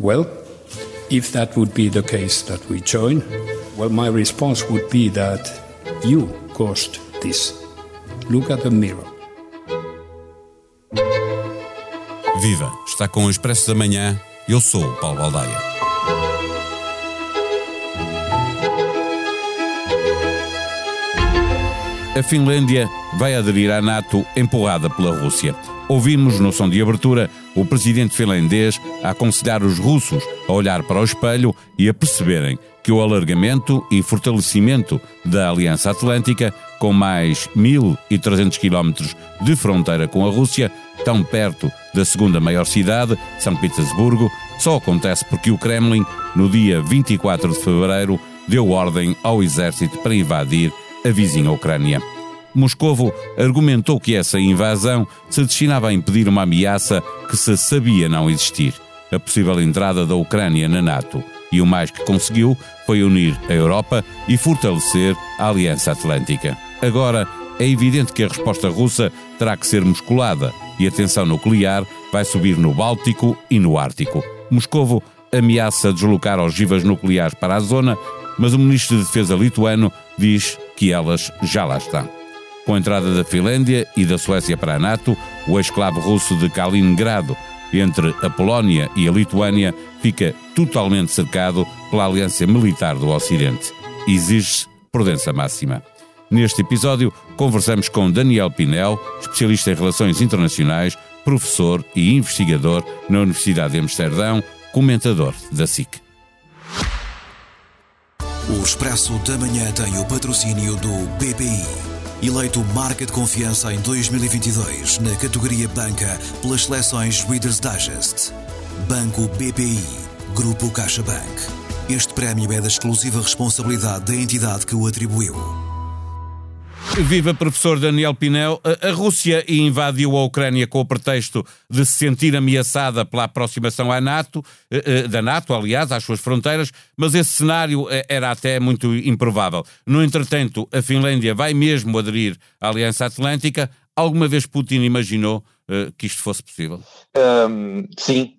Well, if that would be the case that we join, well, my response would be that you caused this. Look at the mirror. Viva! Está com o Expresso da Manhã. Eu sou o Paulo Baldaia. A Finlândia vai aderir à NATO empurrada pela Rússia. Ouvimos no som de abertura o presidente finlandês a aconselhar os russos a olhar para o espelho e a perceberem que o alargamento e fortalecimento da Aliança Atlântica, com mais 1.300 quilómetros de fronteira com a Rússia, tão perto da segunda maior cidade, São Petersburgo, só acontece porque o Kremlin, no dia 24 de fevereiro, deu ordem ao exército para invadir a vizinha Ucrânia. Moscovo argumentou que essa invasão se destinava a impedir uma ameaça que se sabia não existir, a possível entrada da Ucrânia na NATO. E o mais que conseguiu foi unir a Europa e fortalecer a Aliança Atlântica. Agora, é evidente que a resposta russa terá que ser musculada e a tensão nuclear vai subir no Báltico e no Ártico. Moscovo ameaça deslocar ogivas nucleares para a zona, mas o ministro de Defesa lituano diz que elas já lá estão. Com a entrada da Finlândia e da Suécia para a NATO, o exclave russo de Kaliningrado, entre a Polónia e a Lituânia, fica totalmente cercado pela aliança militar do Ocidente. Exige-se prudência máxima. Neste episódio, conversamos com Daniel Pinel, especialista em relações internacionais, professor e investigador na Universidade de Amsterdão, comentador da SIC. O Expresso da Manhã tem o patrocínio do BPI. Eleito marca de confiança em 2022 na categoria Banca pelas seleções Reader's Digest. Banco BPI, Grupo CaixaBank. Este prémio é da exclusiva responsabilidade da entidade que o atribuiu. Viva professor Daniel Pinel. A Rússia invadiu a Ucrânia com o pretexto de se sentir ameaçada pela aproximação à NATO, eh, eh, da NATO, aliás, às suas fronteiras, mas esse cenário eh, era até muito improvável. No entretanto, a Finlândia vai mesmo aderir à Aliança Atlântica. Alguma vez Putin imaginou que isto fosse possível? Um, sim,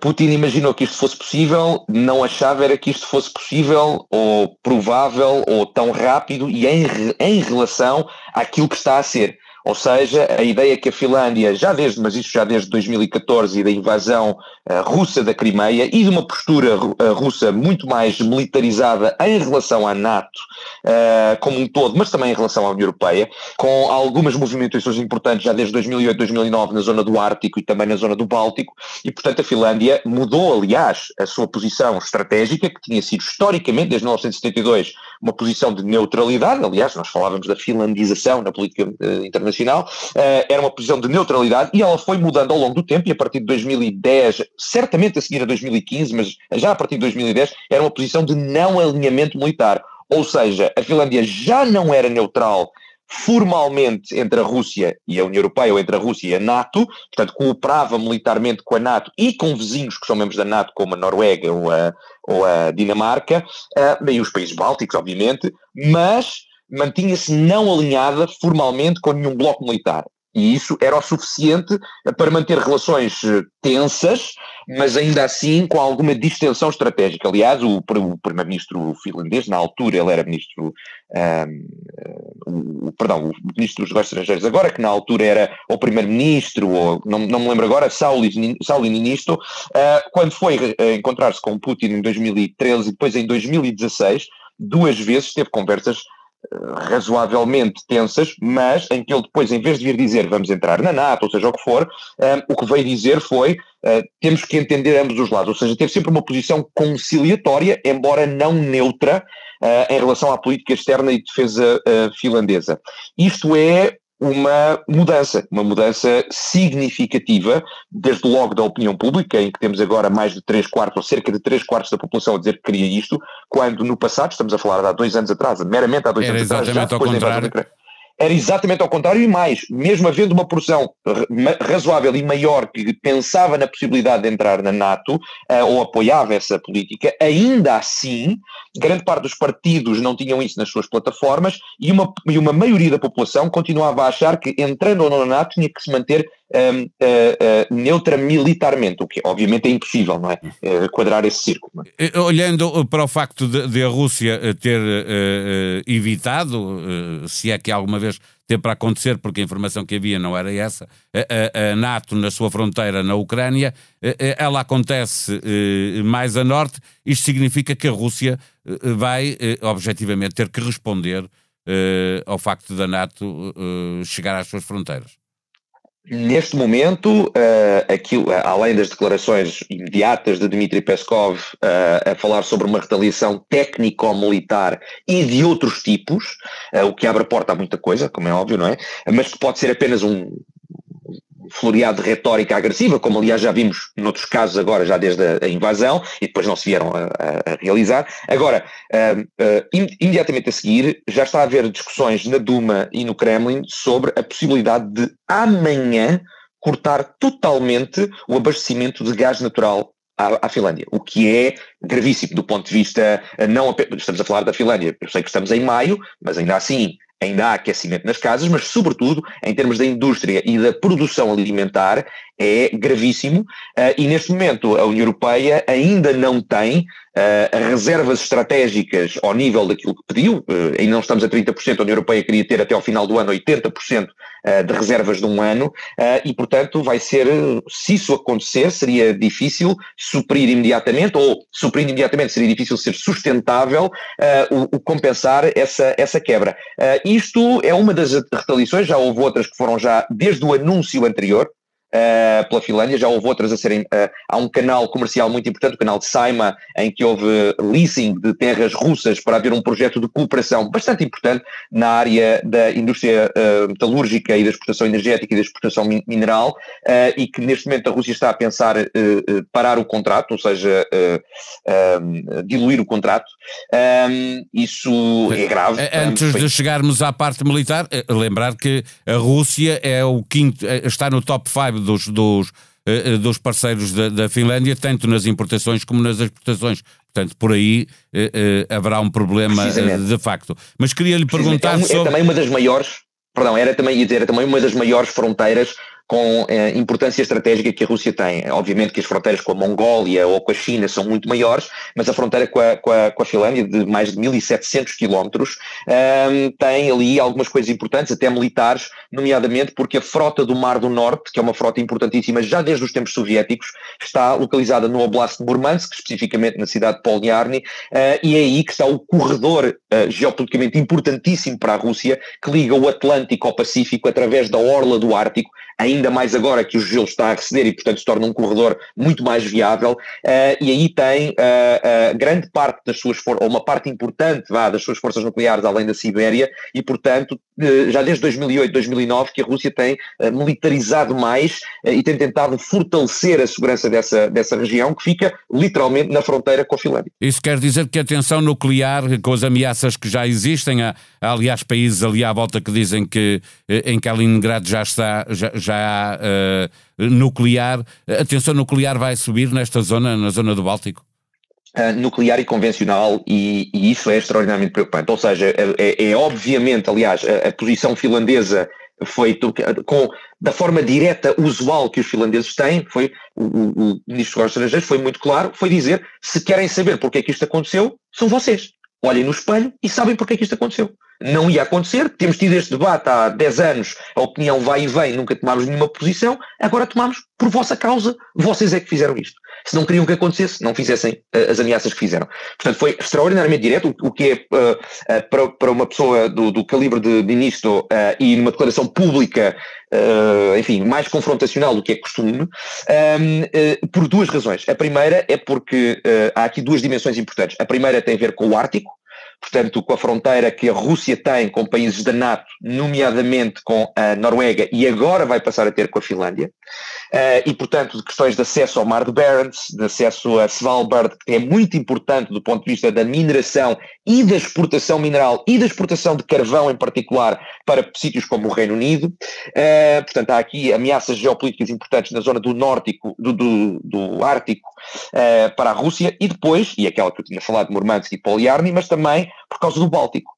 Putin imaginou que isto fosse possível, não achava era que isto fosse possível ou provável ou tão rápido e em, em relação àquilo que está a ser. Ou seja, a ideia que a Finlândia, já desde, mas isso já desde 2014 e da invasão uh, russa da Crimeia e de uma postura uh, russa muito mais militarizada em relação à NATO uh, como um todo, mas também em relação à União Europeia, com algumas movimentações importantes já desde 2008, 2009 na zona do Ártico e também na zona do Báltico, e portanto a Finlândia mudou, aliás, a sua posição estratégica, que tinha sido historicamente, desde 1972, uma posição de neutralidade, aliás, nós falávamos da finlandização na política internacional Uh, era uma posição de neutralidade e ela foi mudando ao longo do tempo e a partir de 2010, certamente a seguir a 2015, mas já a partir de 2010, era uma posição de não alinhamento militar. Ou seja, a Finlândia já não era neutral formalmente entre a Rússia e a União Europeia, ou entre a Rússia e a NATO, portanto, cooperava militarmente com a NATO e com vizinhos que são membros da NATO, como a Noruega ou a, ou a Dinamarca, uh, e os países bálticos, obviamente, mas mantinha-se não alinhada formalmente com nenhum bloco militar. E isso era o suficiente para manter relações eh, tensas, mas ainda assim com alguma distensão estratégica. Aliás, o, o primeiro-ministro finlandês, na altura ele era ministro, um, o, perdão, o ministro dos negócios estrangeiros, agora que na altura era o primeiro-ministro, ou não, não me lembro agora, Sauli, Sauli Niinisto, uh, quando foi eh, encontrar-se com Putin em 2013 e depois em 2016, duas vezes teve conversas razoavelmente tensas, mas em que ele depois, em vez de vir dizer vamos entrar na NATO, ou seja, o que for, um, o que veio dizer foi uh, temos que entender ambos os lados, ou seja, teve sempre uma posição conciliatória, embora não neutra, uh, em relação à política externa e defesa uh, finlandesa. Isto é uma mudança, uma mudança significativa, desde logo da opinião pública, em que temos agora mais de 3 quartos, ou cerca de 3 quartos da população a dizer que queria isto, quando no passado, estamos a falar de há dois anos atrás, meramente há dois Era anos atrás, já depois da invasão era exatamente ao contrário e mais, mesmo havendo uma porção razoável e maior que pensava na possibilidade de entrar na NATO uh, ou apoiava essa política, ainda assim, grande parte dos partidos não tinham isso nas suas plataformas e uma, e uma maioria da população continuava a achar que entrando ou não na NATO tinha que se manter uh, uh, neutra militarmente, o que obviamente é impossível, não é? Uh, quadrar esse círculo. É? Olhando para o facto de, de a Rússia ter evitado, se é que alguma vez teve para acontecer, porque a informação que havia não era essa, a, a, a NATO na sua fronteira na Ucrânia, ela acontece mais a norte, isto significa que a Rússia vai, objetivamente, ter que responder ao facto da NATO chegar às suas fronteiras. Neste momento, uh, aquilo, além das declarações imediatas de Dmitry Peskov uh, a falar sobre uma retaliação técnico-militar e de outros tipos, uh, o que abre a porta a muita coisa, como é óbvio, não é? Mas que pode ser apenas um, floreado de retórica agressiva, como aliás já vimos noutros casos agora, já desde a, a invasão, e depois não se vieram a, a, realizar. Agora, uh, uh, imediatamente a seguir, já está a haver discussões na Duma e no Kremlin sobre a possibilidade de amanhã cortar totalmente o abastecimento de gás natural à, à, Finlândia, o que é gravíssimo do ponto de vista, não estamos a falar da Finlândia, eu sei que estamos em maio, mas ainda assim ainda há aquecimento nas casas, mas sobretudo em termos da indústria e da produção alimentar é gravíssimo. Uh, e neste momento a União Europeia ainda não tem uh, reservas estratégicas ao nível daquilo que pediu, ainda não estamos a 30%, a União Europeia queria ter até ao final do ano 80% de reservas de um ano. E portanto vai ser, se isso acontecer, seria difícil suprir imediatamente ou suprir imediatamente seria difícil ser sustentável o, o, compensar essa, essa quebra. isto é uma das retaliações, já houve outras que foram já desde o anúncio anterior, uh, pela Finlândia, já houve outras a serem. Uh, há um canal comercial muito importante, o canal de Saima, em que houve leasing de terras russas para haver um projeto de cooperação bastante importante na área da indústria uh, metalúrgica e da exportação energética e da exportação min mineral, e que neste momento a Rússia está a pensar parar o contrato, ou seja, diluir o contrato. Um, isso é grave. Antes de chegarmos à parte militar, lembrar que a Rússia é o quinto, está no top 5 dos, dos, eh, eh, dos parceiros da, da, Finlândia, tanto nas importações como nas exportações. Portanto, por aí eh, haverá um problema de facto. Mas queria lhe perguntar. É, um, sobre... é também uma das maiores, perdão, era também, ia dizer, era também uma das maiores fronteiras com a eh, importância estratégica que a Rússia tem. Obviamente que as fronteiras com a Mongólia ou com a China são muito maiores, mas a fronteira com a, com a, com a Finlândia, de mais de 1.700 quilómetros, um, tem ali algumas coisas importantes, até militares, nomeadamente porque a frota do Mar do Norte, que é uma frota importantíssima já desde os tempos soviéticos, está localizada no Oblast de Murmansk, especificamente na cidade de Polniarny, uh, e é aí que está o corredor uh, geopoliticamente importantíssimo para a Rússia, que liga o Atlântico ao Pacífico através da orla do Ártico, ainda mais agora que o gelo está a receder e, portanto, se torna um corredor muito mais viável. Uh, e aí tem uh, uh, grande parte das suas forças, ou uma parte importante vá, das suas forças nucleares além da Sibéria, e, portanto, já desde 2008, 2009, que a Rússia tem militarizado mais e tem tentado fortalecer a segurança dessa, dessa região, que fica literalmente na fronteira com a Finlândia. Isso quer dizer que a tensão nuclear, com as ameaças que já existem, há, há aliás países ali à volta que dizem que em Kaliningrado já está, já, já uh, nuclear. A tensão nuclear vai subir nesta zona, na zona do Báltico? Uh, nuclear e convencional e, e, isso é extraordinariamente preocupante. Ou seja, é, é, é obviamente, aliás, a, a, posição finlandesa foi com, da forma direta, usual que os finlandeses têm, foi o, o, o ministro dos Estrangeiros foi muito claro, foi dizer, se querem saber porque é que isto aconteceu, são vocês. Olhem no espelho e sabem porque é que isto aconteceu não ia acontecer. Temos tido este debate há 10 anos, a opinião vai e vem, nunca tomámos nenhuma posição, agora tomamos por vossa causa, vocês é que fizeram isto. Se não queriam que acontecesse, não fizessem uh, as ameaças que fizeram. Portanto, foi extraordinariamente direto, o, que é uh, uh, para, uma pessoa do, do calibre de ministro e numa declaração pública, enfim, mais confrontacional do que é costume, um, por duas razões. A primeira é porque há aqui duas dimensões importantes. A primeira tem a ver com o Ártico, portanto, com a fronteira que a Rússia tem com países da NATO, nomeadamente com a Noruega, e agora vai passar a ter com a Finlândia, uh, e, portanto, de questões de acesso ao Mar de Barents, de acesso a Svalbard, que é muito importante do ponto de vista da mineração e da exportação mineral e da exportação de carvão em particular para sítios como o Reino Unido. Uh, portanto, há aqui ameaças geopolíticas importantes na zona do Nórtico, do, do, do Ártico uh, para a Rússia, e depois, e aquela que eu tinha falado de Murmansk e Poliarny, mas também por causa do Báltico.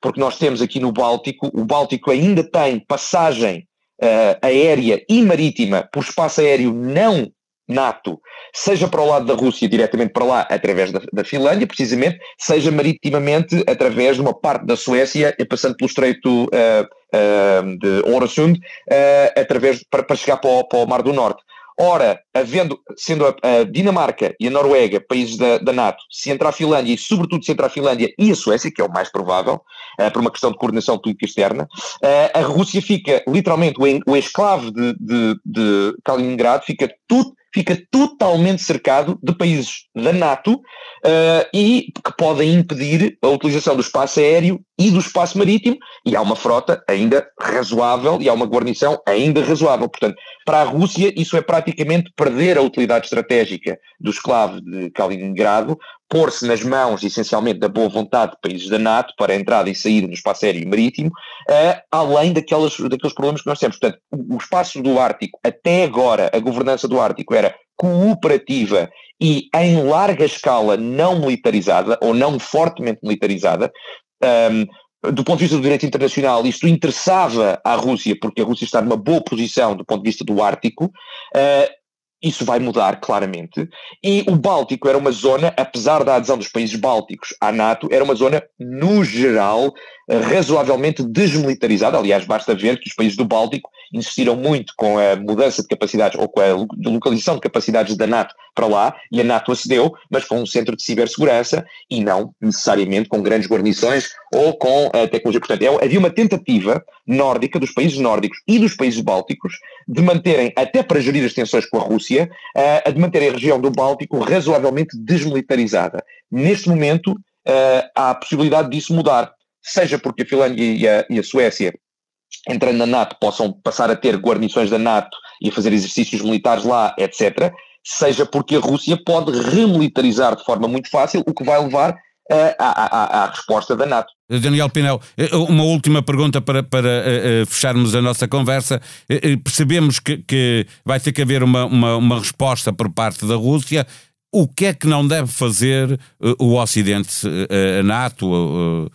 Porque nós temos aqui no Báltico, o Báltico ainda tem passagem uh, aérea e marítima por espaço aéreo não NATO, seja para o lado da Rússia, diretamente para lá, através da, da, Finlândia, precisamente, seja maritimamente através de uma parte da Suécia, passando pelo Estreito uh, uh, de Oresund, uh, através, para, para chegar para o, para o Mar do Norte. Ora, havendo, sendo a, a, Dinamarca e a Noruega países da, da, NATO, se entrar a Finlândia e, sobretudo, se entrar a Finlândia e a Suécia, que é o mais provável, uh, por uma questão de coordenação política externa, uh, a Rússia fica, literalmente, o, o esclavo de, de, de Kaliningrado fica tudo fica totalmente cercado de países da NATO uh, e que podem impedir a utilização do espaço aéreo e do espaço marítimo, e há uma frota ainda razoável e há uma guarnição ainda razoável. Portanto, para a Rússia, isso é praticamente perder a utilidade estratégica do esclavo de Kaliningrado, pôr-se nas mãos, essencialmente, da boa vontade de países da NATO para a entrada e saída no espaço aéreo e marítimo, uh, além daquelas, daqueles problemas que nós temos. Portanto, o, o espaço do Ártico, até agora, a governança do Ártico era cooperativa e em larga escala não militarizada ou não fortemente militarizada. Um, do ponto de vista do direito internacional, isto interessava à Rússia, porque a Rússia está numa boa posição do ponto de vista do Ártico, uh, isso vai mudar claramente. E o Báltico era uma zona, apesar da adesão dos países bálticos à NATO, era uma zona, no geral, razoavelmente desmilitarizada. Aliás, basta ver que os países do Báltico insistiram muito com a mudança de capacidades ou com a localização de capacidades da NATO para lá, e a NATO acedeu, mas com um centro de cibersegurança e não necessariamente com grandes guarnições ou com a tecnologia. Portanto, é, havia uma tentativa nórdica dos países nórdicos e dos países bálticos de manterem, até para gerir as tensões com a Rússia, uh, de manterem a região do Báltico razoavelmente desmilitarizada. Neste momento, uh, há a possibilidade disso mudar, seja porque a Finlândia e a, e a Suécia entrando na NATO, possam passar a ter guarnições da NATO e a fazer exercícios militares lá, etc., seja porque a Rússia pode remilitarizar de forma muito fácil, o que vai levar uh, à, à, à, resposta da NATO. Daniel Pinel, eh, uma última pergunta para, para uh, fecharmos a nossa conversa. Uh, percebemos que, que, vai ter que haver uma, uma, uma, resposta por parte da Rússia. O que é que não deve fazer o Ocidente, a NATO,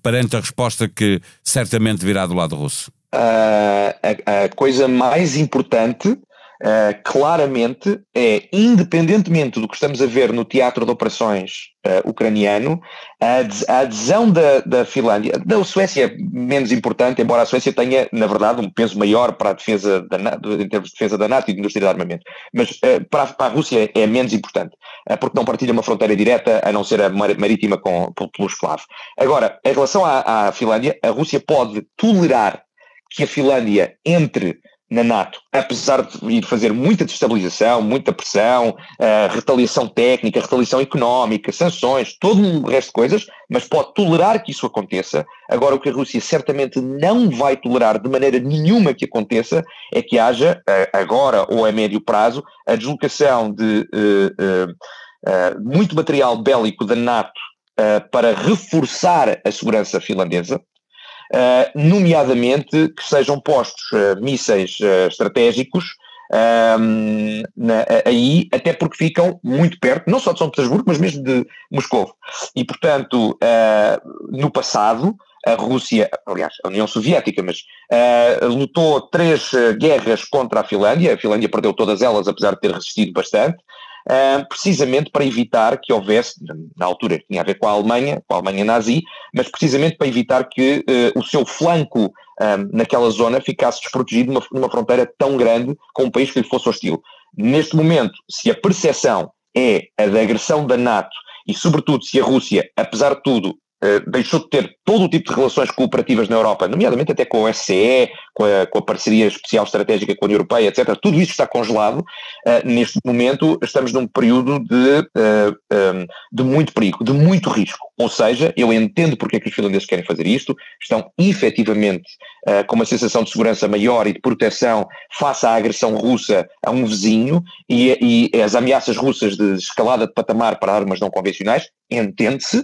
perante a resposta que certamente virá do lado russo? a, a coisa mais importante Uh, claramente é, independentemente do que estamos a ver no teatro de operações uh, ucraniano, a, adesão da, da Finlândia, da Suécia é menos importante, embora a Suécia tenha, na verdade, um peso maior para a defesa da, em termos de defesa da NATO e de indústria de armamento, mas uh, para, a, para, a, Rússia é menos importante, porque não partilha uma fronteira direta, a não ser a mar, marítima com, pelo esclavo. Agora, em relação à, à Finlândia, a Rússia pode tolerar que a Finlândia entre na NATO, apesar de ir fazer muita destabilização, muita pressão, uh, retaliação técnica, retaliação económica, sanções, todo um resto de coisas, mas pode tolerar que isso aconteça. Agora, o que a Rússia certamente não vai tolerar de maneira nenhuma que aconteça é que haja, uh, agora ou a médio prazo, a deslocação de uh, muito material bélico da NATO para reforçar a segurança finlandesa, nomeadamente que sejam postos uh, mísseis uh, estratégicos um, na, aí, até porque ficam muito perto, não só de São Petersburgo, mas mesmo de Moscou. E, portanto, no passado, a Rússia, aliás, a União Soviética, mas uh, lutou três guerras contra a Finlândia. A Finlândia perdeu todas elas, apesar de ter resistido bastante uh, precisamente para evitar que houvesse, na altura tinha a ver com a Alemanha, com a Alemanha nazi, mas precisamente para evitar que uh, o seu flanco um, naquela zona ficasse desprotegido numa, numa fronteira tão grande com um país que lhe fosse hostil. Neste momento, se a percepção é a da agressão da NATO e, sobretudo, se a Rússia, apesar de tudo, deixou de ter todo o tipo de relações cooperativas na Europa, nomeadamente até com o SCE, com a, com a parceria especial estratégica com a União Europeia, etc. Tudo isso está congelado. Uh, neste momento estamos num período de, uh, um, de muito perigo, de muito risco. Ou seja, eu entendo porque é que os finlandeses querem fazer isto, estão efetivamente uh, com uma sensação de segurança maior e de proteção face à agressão russa a um vizinho e, e as ameaças russas de escalada de patamar para armas não convencionais, entende-se,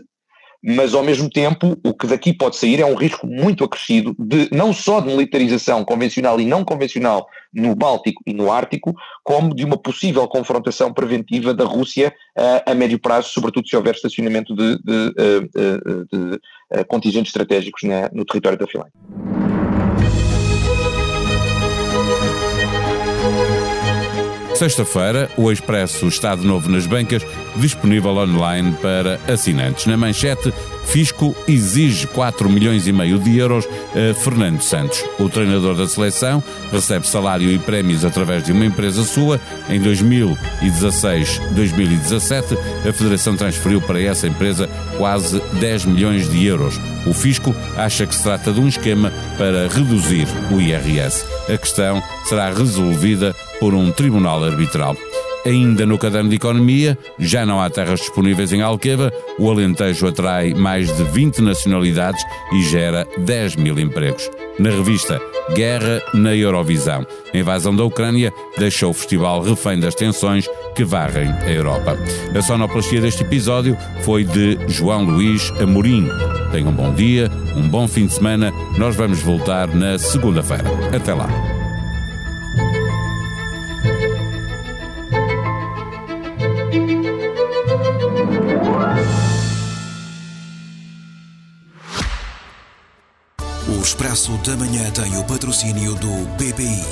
mas ao mesmo tempo o que daqui pode sair é um risco muito acrescido de não só de militarização convencional e não convencional no Báltico e no Ártico, como de uma possível confrontação preventiva da Rússia uh, a médio prazo, sobretudo se houver estacionamento de, de, uh, de, de contingentes estratégicos no território da Finlândia. Sexta-feira, o Expresso está de novo nas bancas, disponível online para assinantes. Na manchete, Fisco exige 4 milhões e meio de euros a Fernando Santos. O treinador da seleção recebe salário e prémios através de uma empresa sua. Em 2016-2017, a Federação transferiu para essa empresa quase 10 milhões de euros. O Fisco acha que se trata de um esquema para reduzir o IRS. A questão será resolvida por um tribunal arbitral. Ainda no caderno de economia, já não há terras disponíveis em Alqueva, o Alentejo atrai mais de 20 nacionalidades e gera 10 mil empregos. Na revista Guerra na Eurovisão, a invasão da Ucrânia deixou o festival refém das tensões que varrem a Europa. A sonoplastia deste episódio foi de João Luís Amorim. Tenham um bom dia, um bom fim de semana. Nós vamos voltar na segunda-feira. Até lá. Expresso da Manhã tem o patrocínio do BPI.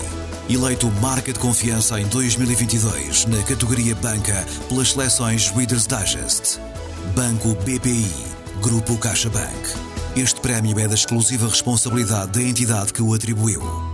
Eleito Marca de Confiança em 2022 na categoria Banca pelas seleções Reader's Digest. Banco BPI. Grupo CaixaBank. Este prémio é da exclusiva responsabilidade da entidade que o atribuiu.